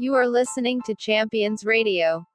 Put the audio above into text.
You are listening to Champions Radio.